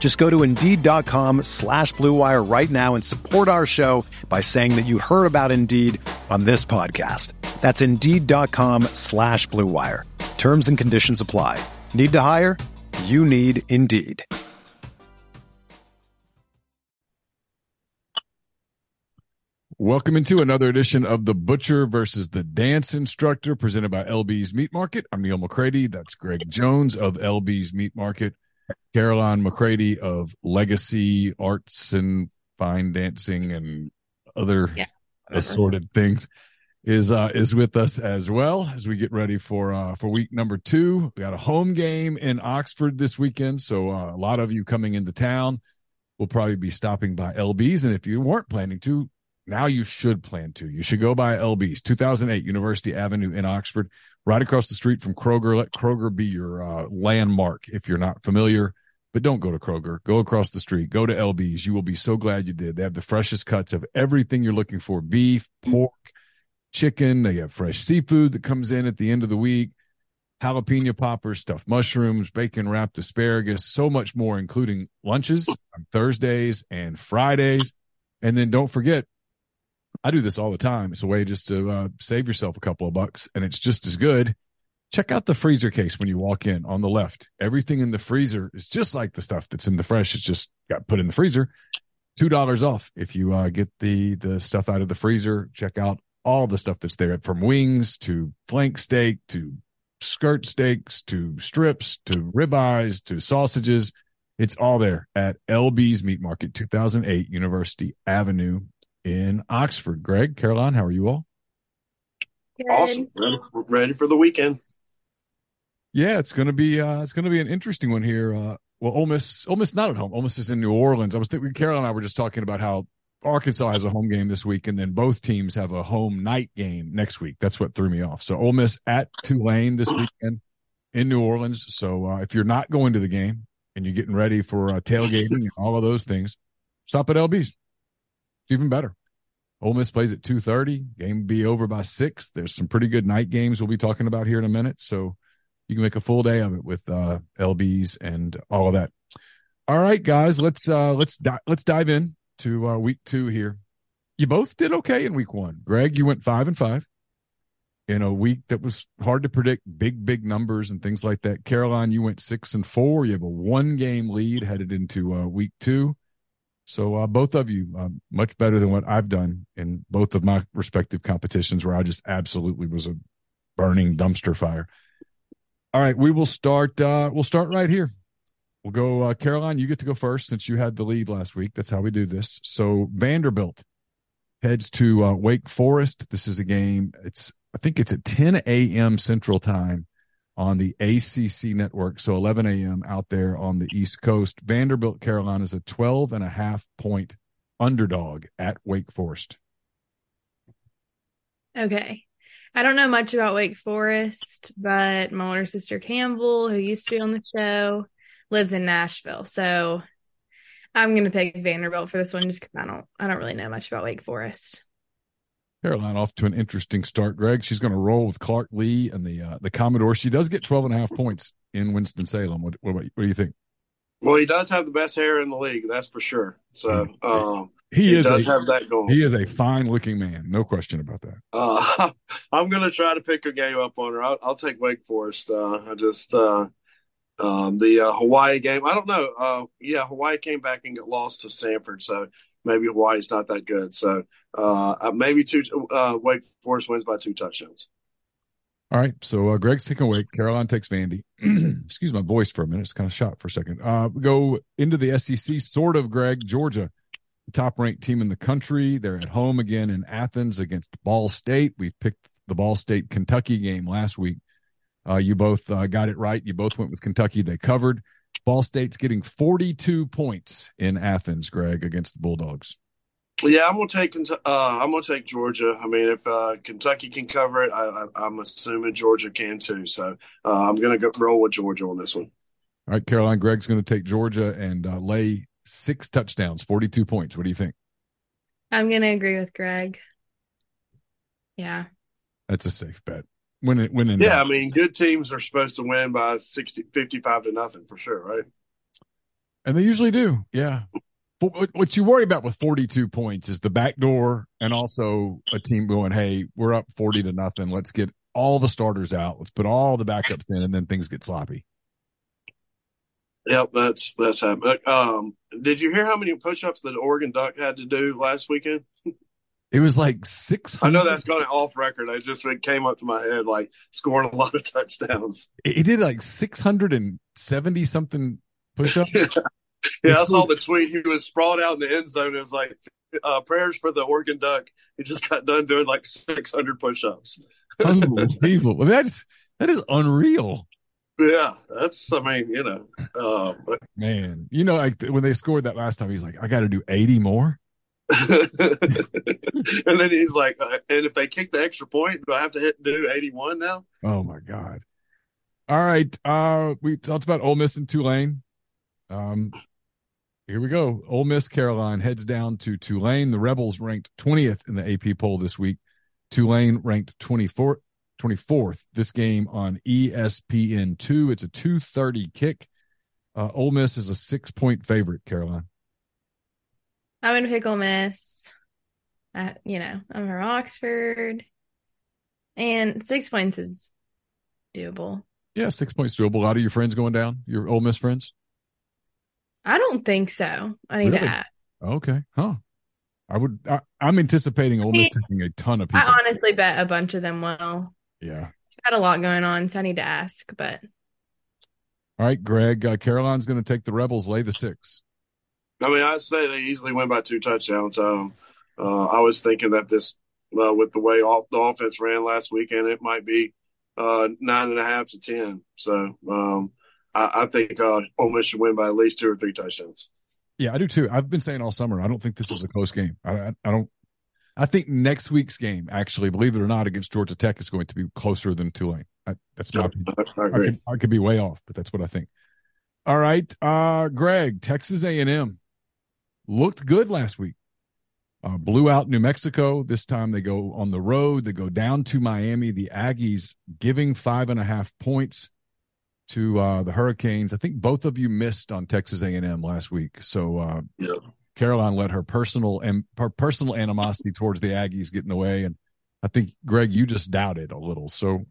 Just go to Indeed.com slash BlueWire right now and support our show by saying that you heard about Indeed on this podcast. That's Indeed.com slash BlueWire. Terms and conditions apply. Need to hire? You need Indeed. Welcome into another edition of The Butcher versus the Dance Instructor presented by LB's Meat Market. I'm Neil McCready. That's Greg Jones of LB's Meat Market. Caroline McCready of Legacy Arts and Fine Dancing and other Yeah, assorted things is uh is with us as well as we get ready for uh for week number two. We got a home game in Oxford this weekend, so uh, a lot of you coming into town will probably be stopping by LB's, and if you weren't planning to, now you should plan to. You should go by LB's, 2008 University Avenue in Oxford, right across the street from Kroger. Let Kroger be your uh, landmark if you're not familiar. But don't go to Kroger. Go across the street. Go to LB's. You will be so glad you did. They have the freshest cuts of everything you're looking for beef, pork, chicken. They have fresh seafood that comes in at the end of the week, jalapeno poppers, stuffed mushrooms, bacon wrapped asparagus, so much more, including lunches on Thursdays and Fridays. And then don't forget, I do this all the time. It's a way just to uh, save yourself a couple of bucks, and it's just as good. Check out the freezer case when you walk in on the left. Everything in the freezer is just like the stuff that's in the fresh. It's just got put in the freezer. Two dollars off if you uh, get the the stuff out of the freezer. Check out all the stuff that's there, from wings to flank steak to skirt steaks to strips to ribeyes to sausages. It's all there at LB's Meat Market, 2008 University Avenue in Oxford. Greg, Caroline, how are you all? Good. Awesome. Ready, ready for the weekend. Yeah, it's gonna be uh it's gonna be an interesting one here. Uh well Ole Miss Ole Miss not at home. Ole Miss is in New Orleans. I was thinking Carol and I were just talking about how Arkansas has a home game this week, and then both teams have a home night game next week. That's what threw me off. So Ole Miss at Tulane this weekend in New Orleans. So uh, if you're not going to the game and you're getting ready for uh, tailgating and all of those things, stop at LB's. Even better. Ole Miss plays at two thirty. Game will be over by six. There's some pretty good night games we'll be talking about here in a minute. So you can make a full day of it with uh, LBs and all of that. All right, guys, let's uh, let's di- let's dive in to uh, week two here. You both did okay in week one. Greg, you went five and five in a week that was hard to predict, big big numbers and things like that. Caroline, you went six and four. You have a one game lead headed into uh, week two. So uh, both of you uh, much better than what I've done in both of my respective competitions, where I just absolutely was a burning dumpster fire. All right, we will start. Uh, we'll start right here. We'll go, uh, Caroline. You get to go first since you had the lead last week. That's how we do this. So Vanderbilt heads to uh, Wake Forest. This is a game. It's I think it's at 10 a.m. Central Time on the ACC network. So 11 a.m. out there on the East Coast. Vanderbilt, Caroline is a 12 and a half point underdog at Wake Forest. Okay. I don't know much about Wake Forest, but my older sister Campbell, who used to be on the show, lives in Nashville. So I'm gonna pick Vanderbilt for this one just because I don't I don't really know much about Wake Forest. Caroline off to an interesting start, Greg. She's going to roll with Clark Lea and the uh, the Commodore. She does get 12 and a half points in Winston-Salem. What, what, about, what do you think? Well, he does have the best hair in the league, that's for sure. So um, He, he, is does a, have that going. he is a fine looking man. No question about that. Uh, I'm going to try to pick a game up on her. I'll, I'll take Wake Forest. Uh, I just uh, um, the uh, Hawaii game. I don't know. Uh, yeah, Hawaii came back and got lost to Stanford, so maybe why Hawaii's not that good. So uh, maybe two. Uh, Wake Forest wins by two touchdowns. All right. So uh, Greg's taking Wake. Caroline takes Vandy. Excuse my voice for a minute. It's kind of shot for a second. Uh, go into the SEC, sort of, Greg. Georgia, the top ranked team in the country. They're at home again in Athens against Ball State. We picked the Ball State Kentucky game last week. Uh, you both uh, got it right. You both went with Kentucky. They covered. Ball State's getting 42 points in Athens, Greg, against the Bulldogs. Yeah, I'm gonna take uh, I'm gonna take Georgia. I mean, if uh, Kentucky can cover it, I, am assuming Georgia can too. So uh, I'm gonna go roll with Georgia on this one. All right, Caroline. Greg's gonna take Georgia and uh, lay six touchdowns, 42 points. What do you think? I'm gonna agree with Greg. Yeah, that's a safe bet. When it when in yeah, doubt. I mean, good teams are supposed to win by 60, 55 to nothing for sure, right? And they usually do. Yeah what you worry about with 42 points is the back door and also a team going, Hey, we're up 40 to nothing. Let's get all the starters out. Let's put all the backups in and then things get sloppy. Yep. That's, that's happened. Um, did you hear how many push-ups that Oregon Duck had to do last weekend? It was like 600. I know that's going off record. I just, it came up to my head, like scoring a lot of touchdowns. He did like 670 something push-ups. yeah, I saw the tweet. He was sprawled out in the end zone. It was like uh, prayers for the Oregon Duck. He just got done doing like 600 push-ups. Unbelievable. that's that is unreal. Yeah, that's. I mean, you know, uh, but... man, you know, like when they scored that last time, he's like, I got to do 80 more. and then he's like, uh, and if they kick the extra point, do I have to hit do 81 now? Oh my god! All right, uh, we talked about Ole Miss and Tulane. Um, here we go. Ole Miss Caroline heads down to Tulane. The Rebels ranked 20th in the AP poll this week. Tulane ranked 24th, 24th. This game on ESPN2. It's a 230 kick. Uh, Ole Miss is a six point favorite, Caroline. I'm going to pick Ole Miss. Uh, you know, I'm from Oxford. And six points is doable. Yeah, six points doable. A lot of your friends going down, your Ole Miss friends? I don't think so. I need really? to ask. Okay. Huh. I would. I, am anticipating Ole Miss taking a ton of people. I honestly bet a bunch of them will. Yeah. Got a lot going on, so I need to ask. But all right, Greg. Uh, Caroline's going to take the Rebels. Lay the six. I mean, I say they easily win by two touchdowns. Um, uh, I was thinking that this, uh, with the way all, the offense ran last weekend, it might be uh, nine and a half to ten. So um, I, I think uh, Ole Miss should win by at least two or three touchdowns. Yeah, I do too. I've been saying all summer. I don't think this is a close game. I, I, I don't. I think next week's game, actually, believe it or not, against Georgia Tech is going to be closer than Tulane. I, that's my opinion. I, I, could, I could be way off, but that's what I think. All right, uh, Greg, Texas A&M looked good last week. Uh, blew out New Mexico. This time they go on the road. They go down to Miami. The Aggies giving five and a half points to uh, the Hurricanes. I think both of you missed on Texas A&M last week. So uh, yeah. Caroline let her personal and her personal animosity towards the Aggies get in the way, and I think Greg, you just doubted a little. So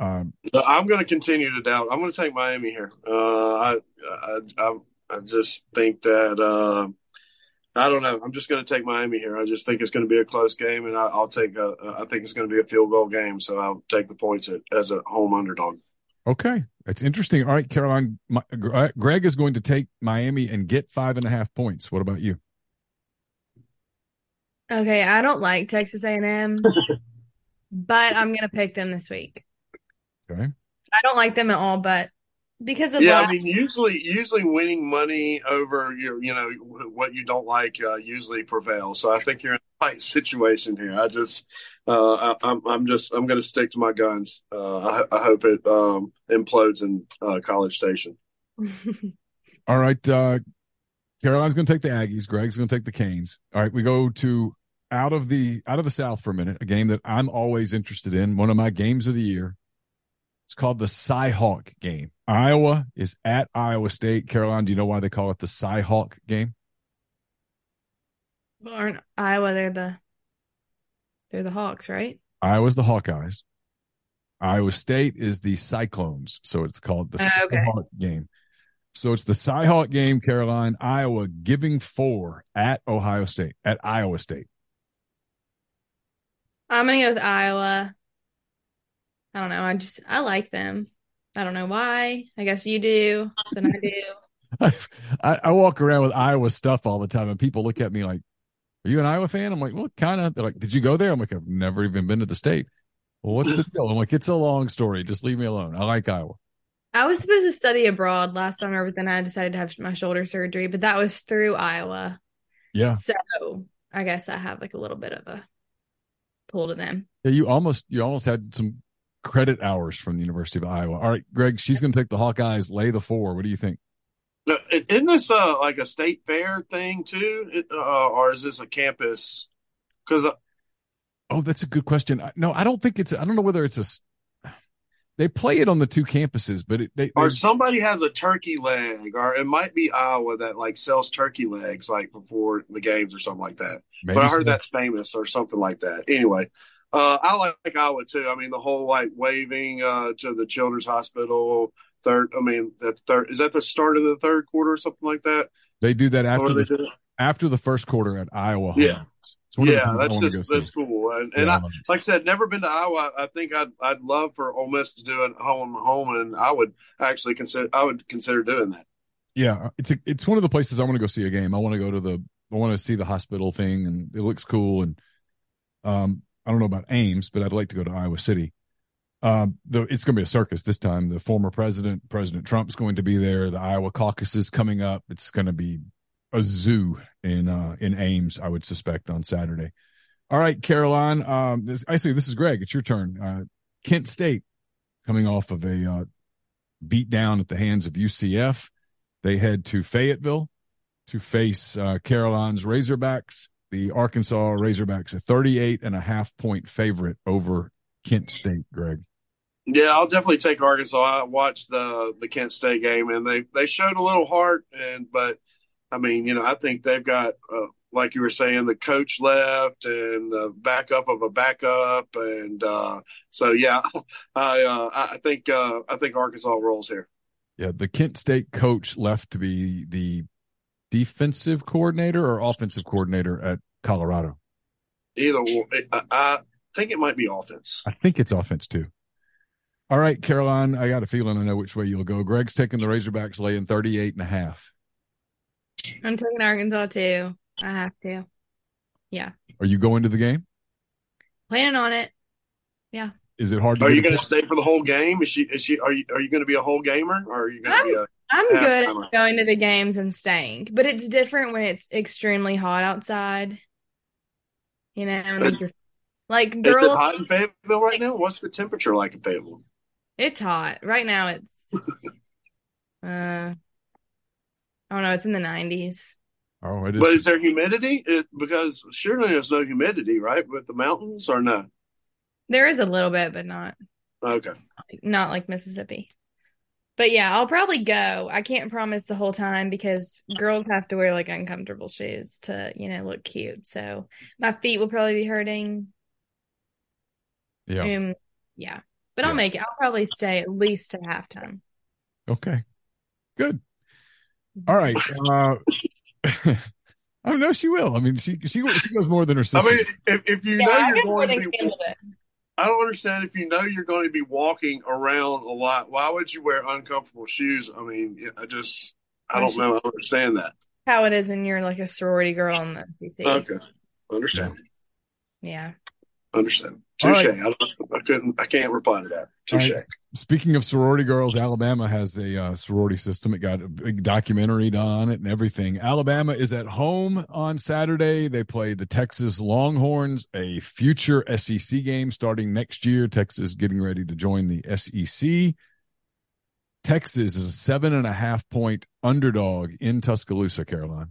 um, I'm going to continue to doubt. I'm going to take Miami here. Uh, I, I, I just think that uh, I don't know. I'm just going to take Miami here. I just think it's going to be a close game, and I, will take. A, I think it's going to be a field goal game, so I'll take the points as a home underdog. Okay, that's interesting. All right, Caroline, my, uh, Greg is going to take Miami and get five and a half points. What about you? Okay, I don't like Texas A&M, but I'm going to pick them this week. Okay. I don't like them at all, but because of yeah, I mean, usually, usually winning money over your, you know, what you don't like, uh, usually prevails. So I think you're in the right situation here. I just, uh, I, am I'm, I'm just, I'm going to stick to my guns. Uh, I, I hope it um, implodes in uh, College Station. All right, uh, Caroline's going to take the Aggies. Greg's going to take the Canes. All right, we go to out of the out of the South for a minute. A game that I'm always interested in. One of my games of the year. It's called the Cy-Hawk game. Iowa is at Iowa State. Caroline, do you know why they call it the Cy-Hawk game? Well, aren't Iowa? They're the they're the Hawks, right? Iowa's the Hawkeyes. Iowa State is the Cyclones, so it's called the uh, okay. Cy-Hawk game. So it's the Cy-Hawk game, Caroline, Iowa giving four at Ohio State, at Iowa State. I'm gonna go with Iowa. I don't know. I just I like them. I don't know why. I guess you do. Then I do. I, I walk around with Iowa stuff all the time, and people look at me like, "Are you an Iowa fan?" I'm like, "Well, kind of." They're like, "Did you go there?" I'm like, "I've never even been to the state." Well, what's the deal? I'm like, "It's a long story. Just leave me alone. I like Iowa." I was supposed to study abroad last summer, but then I decided to have my shoulder surgery. But that was through Iowa. Yeah. So I guess I have like a little bit of a pull to them. Yeah, you almost you almost had some credit hours from the University of Iowa. All right, Greg, she's going to take the Hawkeyes, lay the four. What do you think? Now, Isn't this uh, like a state fair thing too, uh, or is this a campus? Because Oh, that's a good question. No, I don't think it's. I don't know whether it's a. They play it on the two campuses, but it, they, or somebody has a turkey leg, or it might be Iowa that like sells turkey legs like before the games or something like that. maybe but I heard so. that's famous or something like that. Anyway, uh, I like, Iowa too. I mean, the whole like waving uh, to the Children's Hospital. Third, I mean, that third is that the start of the third quarter or something like that. they do that after the, do after the first quarter at Iowa. Yeah. Home. It's one of the yeah, that's just that's see. cool. And, and Yeah, I I, like I said, never been to Iowa. I think I'd I'd love for Ole Miss to do it home home, and I would actually consider I would consider doing that. yeah, it's a, it's one of the places I want to go see a game. I want to go to the I want to see the hospital thing, and it looks cool. And um, I don't know about Ames, but I'd like to go to Iowa City. Um, though it's going to be a circus this time. The former president, President Trump's going to be there. The Iowa caucus is coming up. It's going to be a zoo in uh in Ames, I would suspect on Saturday. All right, Caroline. Um, this, actually, this is Greg. It's your turn. Uh, Kent State coming off of a uh, beat down at the hands of UCF. They head to Fayetteville to face uh, Caroline's Razorbacks. The Arkansas Razorbacks, a 38 and a half point favorite over Kent State, Greg. Yeah, I'll definitely take Arkansas. I watched the the Kent State game, and they they showed a little heart, and but I mean, you know, I think they've got uh, like you were saying, the coach left and the backup of a backup, and uh, so yeah, I uh, I think uh, I think Arkansas rolls here. Yeah, the Kent State coach left to be the defensive coordinator or offensive coordinator at Colorado. Either or, I, I think it might be offense. I think it's offense too. All right, Caroline, I got a feeling I know which way you'll go. Greg's taking the Razorbacks laying 38 and a half. I'm taking Arkansas too. I have to. Yeah. Are you going to the game? Planning on it. Yeah. Is it hard to Are you going to stay for the whole game? Is she? Is she? Are you? Are you going to be a whole gamer, or are you going to be a? I'm Half good timer. at going to the games and staying, but it's different when it's extremely hot outside. You know, and It's- it's- like Is it girl, hot in Fayetteville right now? What's the temperature like in Fayetteville? it's hot right now. It's uh, I don't know. It's in the 90s. Oh, it is. But is there humidity? It, because surely there's no humidity, right, with the mountains, or no? There is a little bit, but not Okay. not like Mississippi. But yeah, I'll probably go. I can't promise the whole time because girls have to wear like uncomfortable shoes to, you know, look cute. So my feet will probably be hurting. yeah. Um, yeah. But I'll make it. I'll probably stay at least to halftime. Okay. Good. All right. Uh, I don't know. She will. I mean, she she she goes more than her sister. I mean, if, if you Yeah, know I you're more going than to be, Campbell did. I don't understand if you know you're going to be walking around a lot. Why would you wear uncomfortable shoes? I mean, I just, I don't know. I understand that. How it is when you're like a sorority girl in the SEC. Okay, understand, Yeah. Understand. Touche. right. I, I couldn't. I can't reply to that. Touche. right. Speaking of sorority girls, Alabama has a uh, sorority system. It got a big documentary done on it and everything. Alabama is at home on Saturday. They play the Texas Longhorns, a future SEC game starting next year. Texas getting ready to join the SEC. Texas is a seven and a half point underdog in Tuscaloosa, Caroline.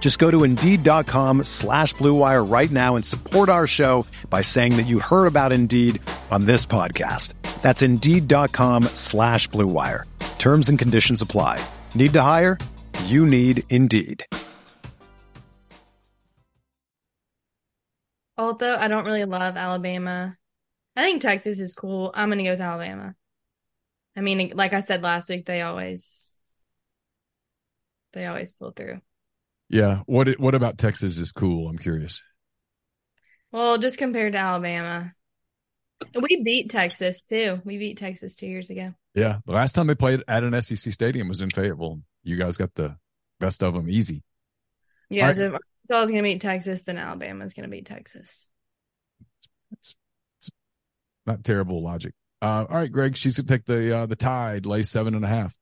Just go to Indeed.com slash BlueWire right now and support our show by saying that you heard about Indeed on this podcast. That's Indeed.com slash BlueWire. Terms and conditions apply. Need to hire? You need Indeed. Although I don't really love Alabama, I think Texas is cool. I'm going to go with Alabama. I mean, like I said last week, they always they always pull through. Yeah. What what about Texas is cool? I'm curious. Well, just compared to Alabama. We beat Texas too. We beat Texas two years ago. Yeah. The last time they played at an SEC stadium was in Fayetteville. You guys got the best of them easy. Yeah. Right. So if I was going to beat Texas, then Alabama's going to beat Texas. It's, it's not terrible logic. Uh, all right, Greg, she's going to take the uh, the tide, lay seven and a half.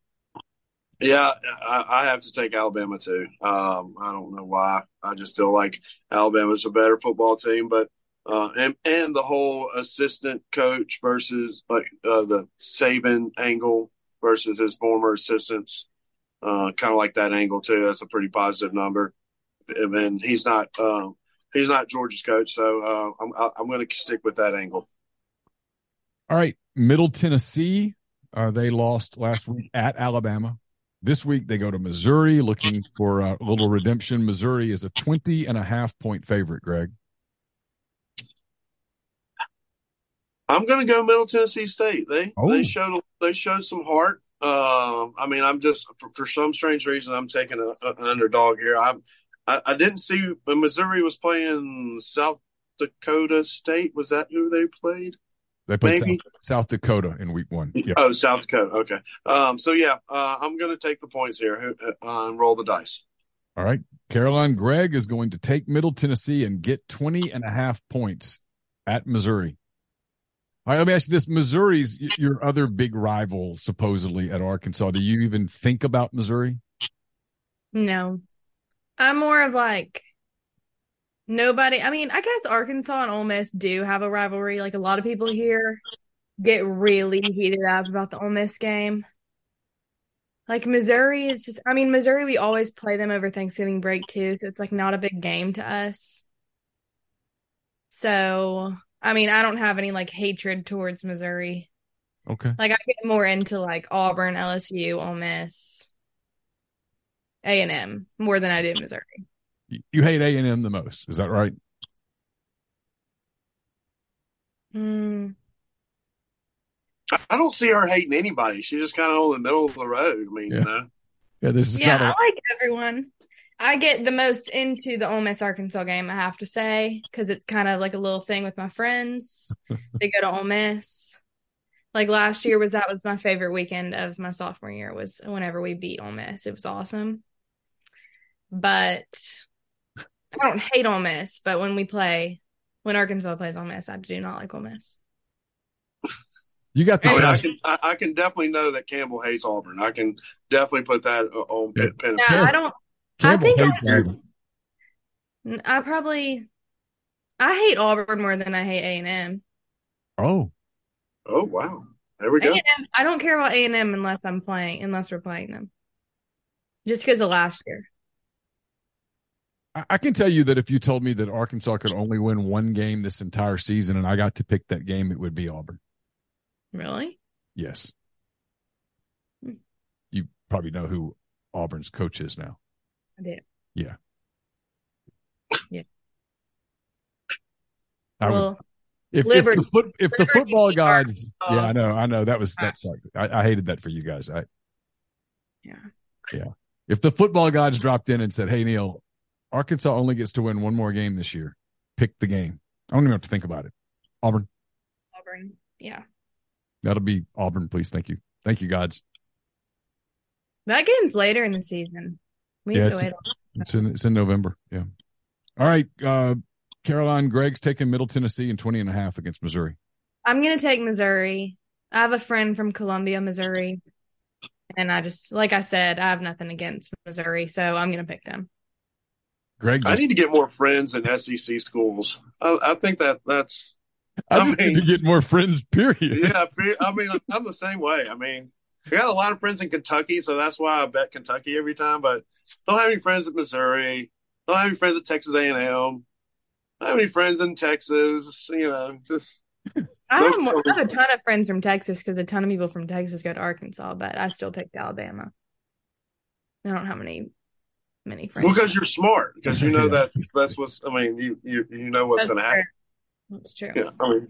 Yeah, I, have to take Alabama too. Um, I don't know why. I just feel like Alabama's a better football team, but uh, and and the whole assistant coach versus like uh, the Saban angle versus his former assistants, uh, kind of like that angle too. That's a pretty positive number, and he's not um, he's not Georgia's coach, so uh, I'm I'm going to stick with that angle. All right, Middle Tennessee. Uh, they lost last week at Alabama. This week they go to Missouri looking for a little redemption. Missouri is a 20 and a half point favorite, Greg. I'm going to go Middle Tennessee State. They Oh. they showed they showed some heart. Um, I mean, I'm just for, for some strange reason I'm taking a, a, an underdog here. I'm, I I didn't see Missouri was playing South Dakota State. Was that who they played? They played South, South Dakota in week one. Yeah. Oh, South Dakota. Okay. Um, so yeah, uh, I'm going to take the points here uh, and roll the dice. All right. Caroline Greg is going to take Middle Tennessee and get 20 and a half points at Missouri. All right, let me ask you this. Missouri's your other big rival, supposedly, at Arkansas. Do you even think about Missouri? No, I'm more of like nobody. I mean, I guess Arkansas and Ole Miss do have a rivalry. Like a lot of people here get really heated up about the Ole Miss game. Like Missouri is just, I mean, Missouri, we always play them over Thanksgiving break too. So it's like not a big game to us. So, I mean, I don't have any like hatred towards Missouri. Okay. Like I get more into like Auburn, LSU, Ole Miss, A and M more than I do Missouri. You- You hate A&M the most. Is that right? Mm, I- I don't see her hating anybody. She's just kind of on the middle of the road. I mean, Yeah. you know. Yeah, this is yeah, not I a, like everyone. I get the most into the Ole Miss Arkansas game, I have to say, because it's kind of like a little thing with my friends. they go to Ole Miss. Like last year was that was my favorite weekend of my sophomore year was whenever we beat Ole Miss. It was awesome. But I don't hate Ole Miss, but when we play, when Arkansas plays Ole Miss, I do not like Ole Miss. you got the I, mean, I can I, I can definitely know that Campbell hates Auburn. I can definitely put that on Yeah. pen. Yeah, Campbell- I don't. Campbell I think hates I, Auburn. I probably I hate Auburn more than I hate A and M. Oh, Oh wow, there we go. A&M I don't care about A and M unless I'm playing, unless we're playing them. Just because of last year. I, I can tell you that if you told me that Arkansas could only win one game this entire season and I got to pick that game, it would be Auburn. Really? Yes. Hmm. You probably know who Auburn's coach is now. I do. I would- Well, if, if Liberty- the, foot, if the football Arkansas. yeah, I know, I know that was that sucked. I, I hated that for you guys. I, Yeah. yeah. If the football gods dropped in and said, "Hey Neil, Arkansas only gets to win one more game this year. Pick the game." I don't even have to think about it. Auburn. Auburn. Yeah. That'll be Auburn, please. Thank you. Thank you, gods. That game's later in the season. We Yeah, to it's- wait. It's in it's in November. Yeah. All right. Uh Caroline Greg's taking Middle Tennessee and 20 and a half against Missouri. I'm gonna take Missouri. I have a friend from Columbia, Missouri, And I just, like I said, I have nothing against Missouri, so I'm going to pick them. Greg, I need to get more friends in SEC schools. I, I think that that's I I just mean- need to get more friends. Period. yeah. I mean, I'm the same way. I mean, I got a lot of friends in Kentucky, so that's why I bet Kentucky every time. But don't have any friends at Missouri. Don't have any friends at Texas A&M. Don't have any friends in Texas. You know, just I have, more, I have a ton of friends from Texas because a ton of people from Texas go to Arkansas, but I still picked Alabama. I don't have many many friends. because you're smart. Because you know Yeah. that that's what's. I mean, you you you know what's going to happen. That's true. Yeah. I mean,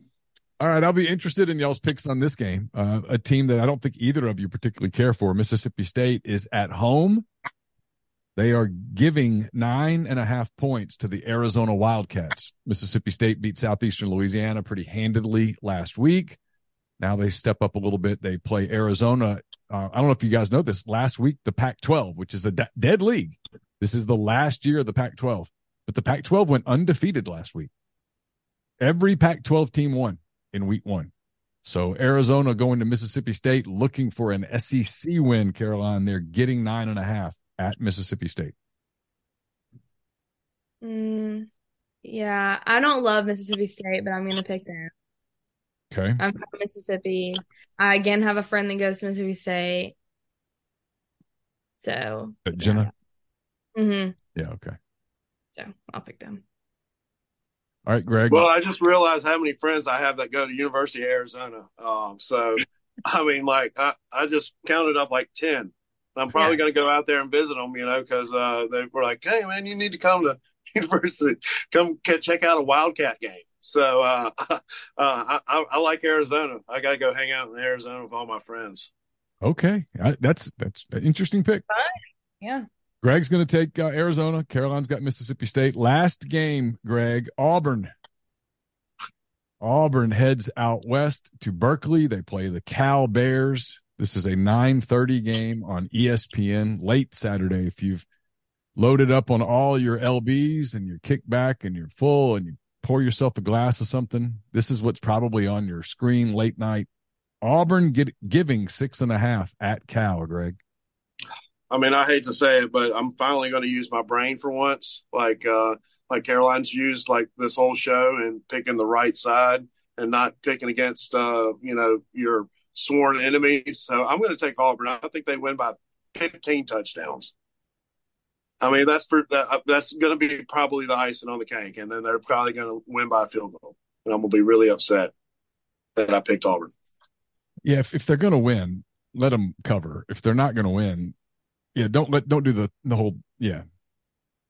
All right, I'll be interested in y'all's picks on this game. Uh, a team that I don't think either of you particularly care for. Mississippi State is at home. They are giving nine and a half points to the Arizona Wildcats. Mississippi State beat Southeastern Louisiana pretty handedly last week. Now they step up a little bit. They play Arizona. Uh, I don't know if you guys know this. Last week, the Pac 12, which is a de- dead league. This is the last year of the Pac 12, but the Pac 12 went undefeated last week. Every Pac 12 team won in week one. So Arizona going to Mississippi State looking for an SEC win, Caroline. They're getting nine and a half at Mississippi State. Mm, yeah, I don't love Mississippi State, but I'm going to pick them. Okay. I'm from Mississippi. I again have a friend that goes to Mississippi State. So, Uh, Jenna? Hmm Yeah. Okay. so I'll pick them. All right, Greg. well, I just realized how many friends I have that go to University of Arizona. Um, so, I mean, like I, I just counted up like ten. I'm probably Yeah. going to go out there and visit them, you know, because uh, they were like, "Hey, man, you need to come to University, come ca- check out a Wildcat game." So, uh, uh, I, I, I like Arizona. I got to go hang out in Arizona with all my friends. okay. I, that's that's an interesting pick. Yeah. Greg's going to take uh, Arizona. Caroline's got Mississippi State. Last game, Greg, Auburn. Auburn heads out west to Berkeley. They play the Cal Bears. This is a 9:30 game on ESPN late Saturday. If you've loaded up on all your LBs and your kickback and you're full and you pour yourself a glass of something, this is what's probably on your screen late night. Auburn get, giving six and a half at Cal, Greg. I mean, I hate to say it, but I'm finally going to use my brain for once, like uh, like Caroline's used like this whole show and picking the right side and not picking against uh, you know your sworn enemies. So I'm going to take Auburn. I think they win by 15 touchdowns. I mean, that's for, that, that's going to be probably the icing on the cake, and then they're probably going to win by a field goal, and I'm going to be really upset that I picked Auburn. Yeah, if, if they're going to win, let them cover. If they're not going to win, yeah, don't let don't do the the whole yeah.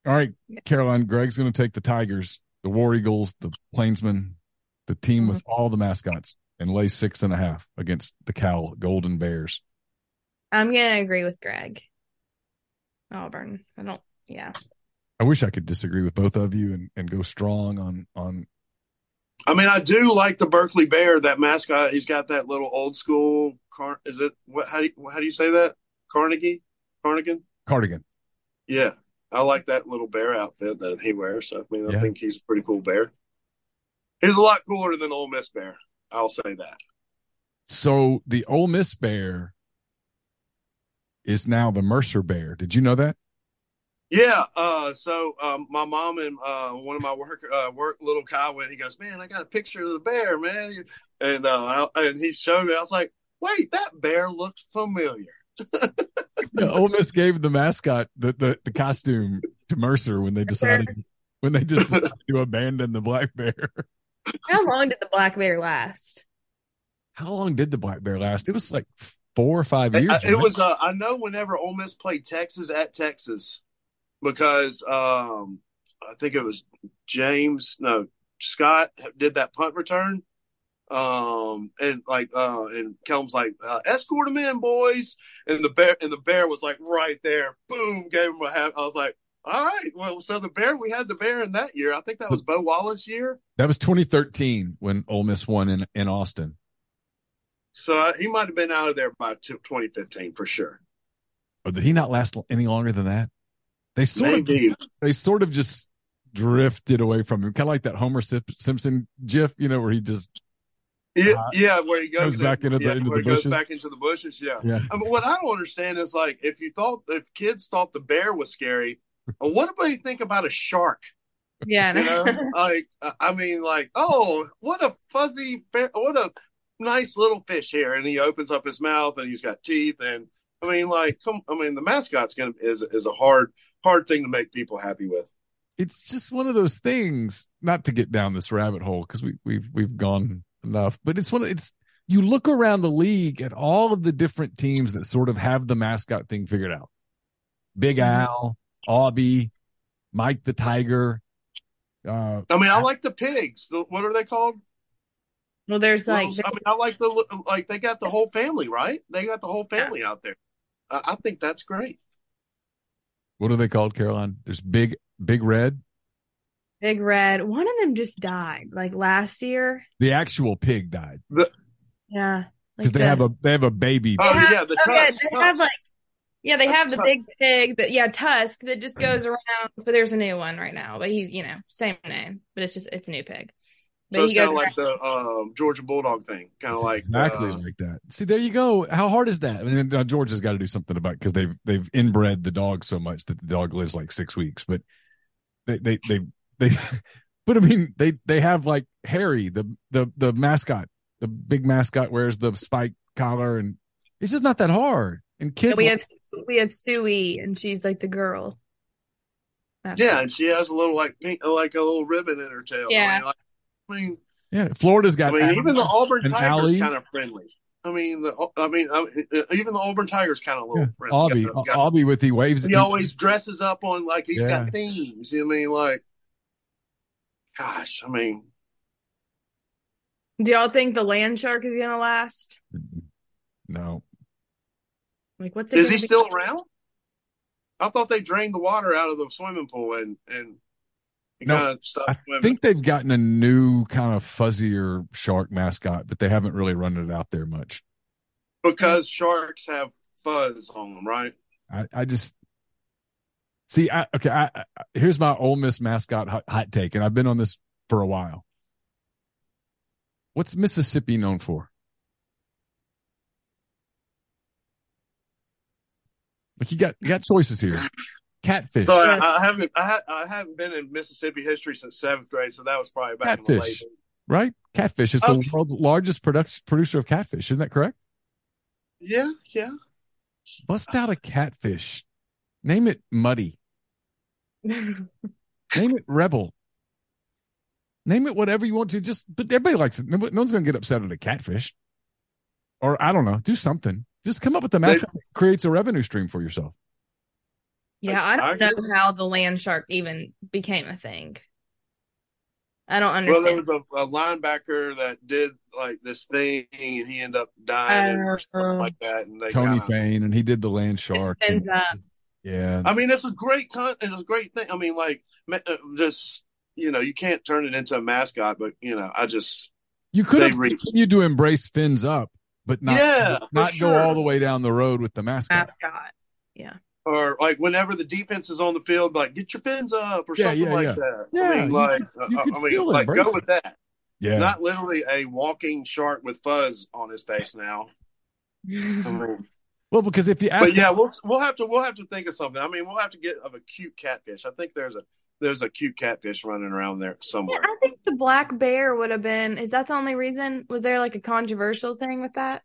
All right, Caroline. Greg's going to take the Tigers, the War Eagles, the Plainsmen, the team with mm-hmm. all the mascots, and lay six and a half against the Cal Golden Bears. I'm going to agree with Greg. Auburn. I don't, yeah. I wish I could disagree with both of you and, and go strong on on. I mean, I do like the Berkeley Bear. That mascot, he's got that little old school. Car- is it what? How do you, how do you say that? Carnegie, Carnigan. Cardigan. Yeah, I like that little bear outfit that he wears. So, I mean, I Yeah. think he's a pretty cool bear. He's a lot cooler than the Ole Miss Bear. I'll say that. So the Ole Miss Bear is now the Mercer Bear. Did you know that? Yeah. Uh, so um, my mom and uh, one of my work uh, work little Kyle went. He goes, "Man, I got a picture of the bear, man." And uh, and he showed me. I was like, "Wait, that bear looks familiar." Yeah, Ole Miss gave the mascot the, the, the costume to Mercer when they decided when they just decided to abandon the black bear. How long did the black bear last? How long did the black bear last? It was like four or five years. I- right? it was. Uh, I know whenever Ole Miss played Texas at Texas, because um, I think it was James. No, Scott did that punt return. Um and like uh and Kellum's like uh, escort him in boys. And the bear and the bear was like right there. Boom gave him a half I was like all right. Well so the bear we had the bear in that year. I think that was Bo Wallace year. That was 2013 when Ole Miss won in in Austin. so uh, he might have been out of there by t- 2015 for sure. Or did he not last any longer than that? They sort of maybe. just, they sort of just drifted away from him, kind of like that Homer Simpson gif, you know, where he just Yeah, Uh, yeah, where he goes, goes back into the- yeah, into where the he bushes. goes back into the bushes. Yeah. Yeah. I mean, what I don't understand is like if you thought if kids thought the bear was scary, what do they think about a shark? Yeah. You know, like I mean, like oh, what a fuzzy, what a nice little fish here, and he opens up his mouth and he's got teeth, and I mean, like come, I mean, the mascot's gonna is is a hard hard thing to make people happy with. it's just one of those things not to get down this rabbit hole because we, we've we've gone enough but it's one of it's you look around the league at all of the different teams that sort of have the mascot thing figured out big Mhm. al aubie mike the tiger uh I mean, I like the pigs. The, what are they called? well, there's like, Those- I mean, I like the like they got the whole family, right? They got the whole family out there. I, I think that's great. what are they called caroline there's big big red Big Red. One of them just died like last year. the actual pig died Yeah. because they have a they have a baby Oh have- yeah, the Oh, yeah, tusk, they tusk. have like yeah, they That's have the Tusk. big pig that yeah, Tusk that just goes around, but there's a new one right now. But he's you know, same name, but it's just it's a new pig. But so it's he kind of like around- the um, Georgia Bulldog thing, kind of like exactly uh, like that. See, there you go. How hard is that? I mean, now Georgia's got to do something about because they've they've inbred the dog so much that the dog lives like six weeks. But they they they they, but I mean they they have like Hairy, the the the mascot, the big mascot wears the spike collar, and it's just not that hard. And And kids, we have we have Suey and she's like the girl. yeah, and she has a little like pink, like a little ribbon in her tail. Yeah. I mean, like, I mean, yeah, Florida's I got mean, Adam even the Auburn and Tigers Allie. kind of friendly. I mean, the, I mean, I mean, uh, even the Auburn Tigers kind of a little yeah, friendly. Aubie, Got- got- Aubie with the waves. he always dresses up on like he's Yeah. got themes. You know what I mean, like, gosh, I mean, Do y'all think the land shark is gonna last? no. Like what's it is he be? still around? I thought they drained the water out of the swimming pool and and he No, kind of stopped I swimming. think they've gotten a new kind of fuzzier shark mascot, but they haven't really run it out there much. because sharks have fuzz on them, right? I, I just see. I, okay, I, I, here's my Ole Miss mascot hot, hot take, and I've been on this for a while. What's Mississippi known for? Like you got you got choices here. Catfish, So I, I haven't I, ha- I haven't been in Mississippi history since seventh grade, so that was probably back in the Catfish. late. right? Catfish is the world's largest production producer of catfish. Isn't that correct? Yeah, yeah. Bust out a catfish. Name it Muddy. Name it Rebel. Name it whatever you want to. Just, but everybody likes it. No, no one's going to get upset at a catfish. Or I don't know. Do something. Just come up with the mascot that creates a revenue stream for yourself. Yeah, I I don't agree. know how the land shark even became a thing. I don't understand. Well, understand. there was a, a linebacker that did like this thing, and he ended up dying or Oh. something like oh. that. And they Tony kinda, Fein, and he did the land shark. And- up. Yeah. I mean, it's a great con. It's a great thing. I mean, like uh, just you know, you can't turn it into a mascot, but you know, I just You could they have re- continued to embrace fins up, but not, Yeah, for not go all the way down the road with the mascot. mascot. Yeah. or like whenever the defense is on the field, like get your fins up or Yeah, something yeah, like yeah. that. Yeah, I mean, like could- uh, I mean, like go it. with that. Yeah. Not literally a walking shark with fuzz on his face now. I mean, well, because if you ask but yeah, we'll we'll have to we'll have to think of something. I mean, we'll have to get of a cute catfish. I think there's a there's a cute catfish running around there Yeah, somewhere. I think the black bear would have been. Is that the only reason? Was there like a controversial thing with that?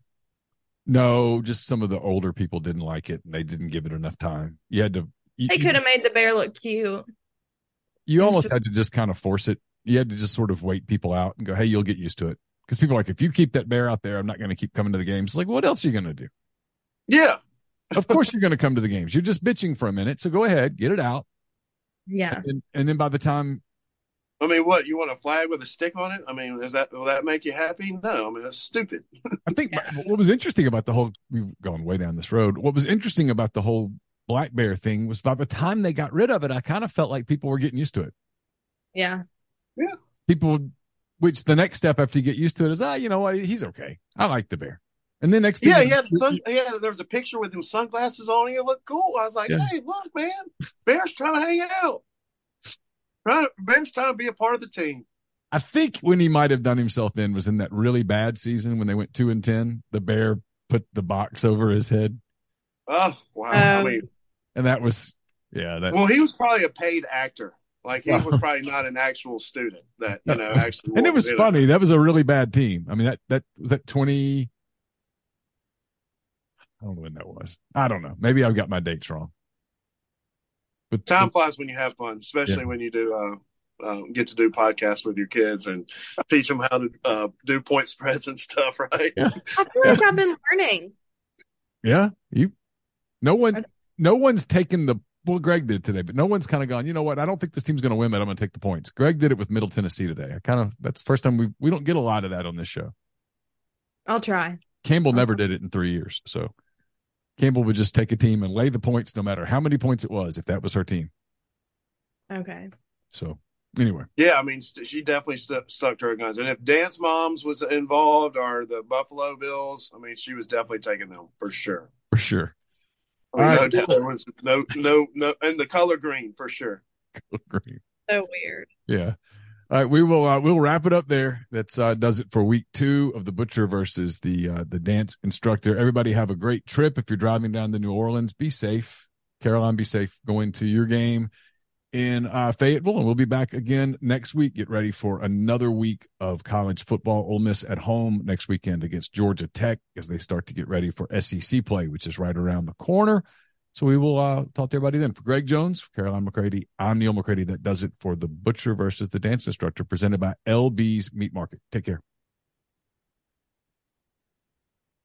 No, just some of the older people didn't like it and they didn't give it enough time. You had to you, They could have made the bear look cute. you almost had to just kind of force it. You had to just sort of wait people out and go, "Hey, you'll get used to it." Because people are like, "If you keep that bear out there, I'm not going to keep coming to the games." It's like, what else are you going to do? Yeah, Of course, you're going to come to the games. You're just bitching for a minute, so go ahead, get it out, Yeah. and, and then by the time I mean, what you want a flag with a stick on it? I mean, is that will that make you happy? No, I mean that's stupid. I think what was interesting about the whole we've gone way down this road. What was interesting about the whole black bear thing was by the time they got rid of it, I kind of felt like people were getting used to it. Yeah. People, which the next step after you get used to it is, ah, you know what, he's okay. I like the bear. And then next thing, Yeah, you- he had sun. Yeah, there was a picture with him sunglasses on. He looked cool. I was like, Yeah. hey, look, man, Bear's trying to hang out. Trying, Bear's trying to be a part of the team. I think when he might have done himself in was in that really bad season when they went two and ten. The bear put the box over his head. Oh wow! Um, I mean, and that was yeah. That, well, he was probably a paid actor. Like he was probably not an actual student that you know actually. and it was funny. It. That was a really bad team. I mean that that was that twenty. I don't know when that was. I don't know. Maybe I've got my dates wrong. But time flies when you have fun, especially yeah. when you do uh, uh, get to do podcasts with your kids and teach them how to uh, do point spreads and stuff. Right? Yeah. I feel like I've been learning. Yeah, you. No one, no one's taken the well, Greg did today, but no one's kind of gone. You know what? I don't think this team's going to win, but I'm going to take the points. Greg did it with Middle Tennessee today. I kind of that's the first time we we don't get a lot of that on this show. I'll try. Campbell I'll never try. did it in three years, so Campbell would just take a team and lay the points, no matter how many points it was, if that was her team. Okay. So anyway, yeah, I mean, she definitely st- stuck to her guns, and if Dance Moms was involved or the Buffalo Bills, I mean, she was definitely taking them for sure. For sure. I mean, no, there was no, no, no, and the color green for sure. Color green. So weird. Yeah. All right, we will uh, we'll wrap it up there. That uh, does it for week two of the butcher versus the uh, the dance instructor. Everybody have a great trip. If you're driving down to New Orleans, be safe. Caroline, be safe going to your game in uh, Fayetteville, and we'll be back again next week. Get ready for another week of college football. Ole Miss at home next weekend against Georgia Tech as they start to get ready for SEC play, which is right around the corner. So we will uh, talk to everybody then. For Greg Jones, for Caroline McCready, I'm Neil McCready. That does it for the Butcher versus the Dance Instructor presented by LB's Meat Market. Take care.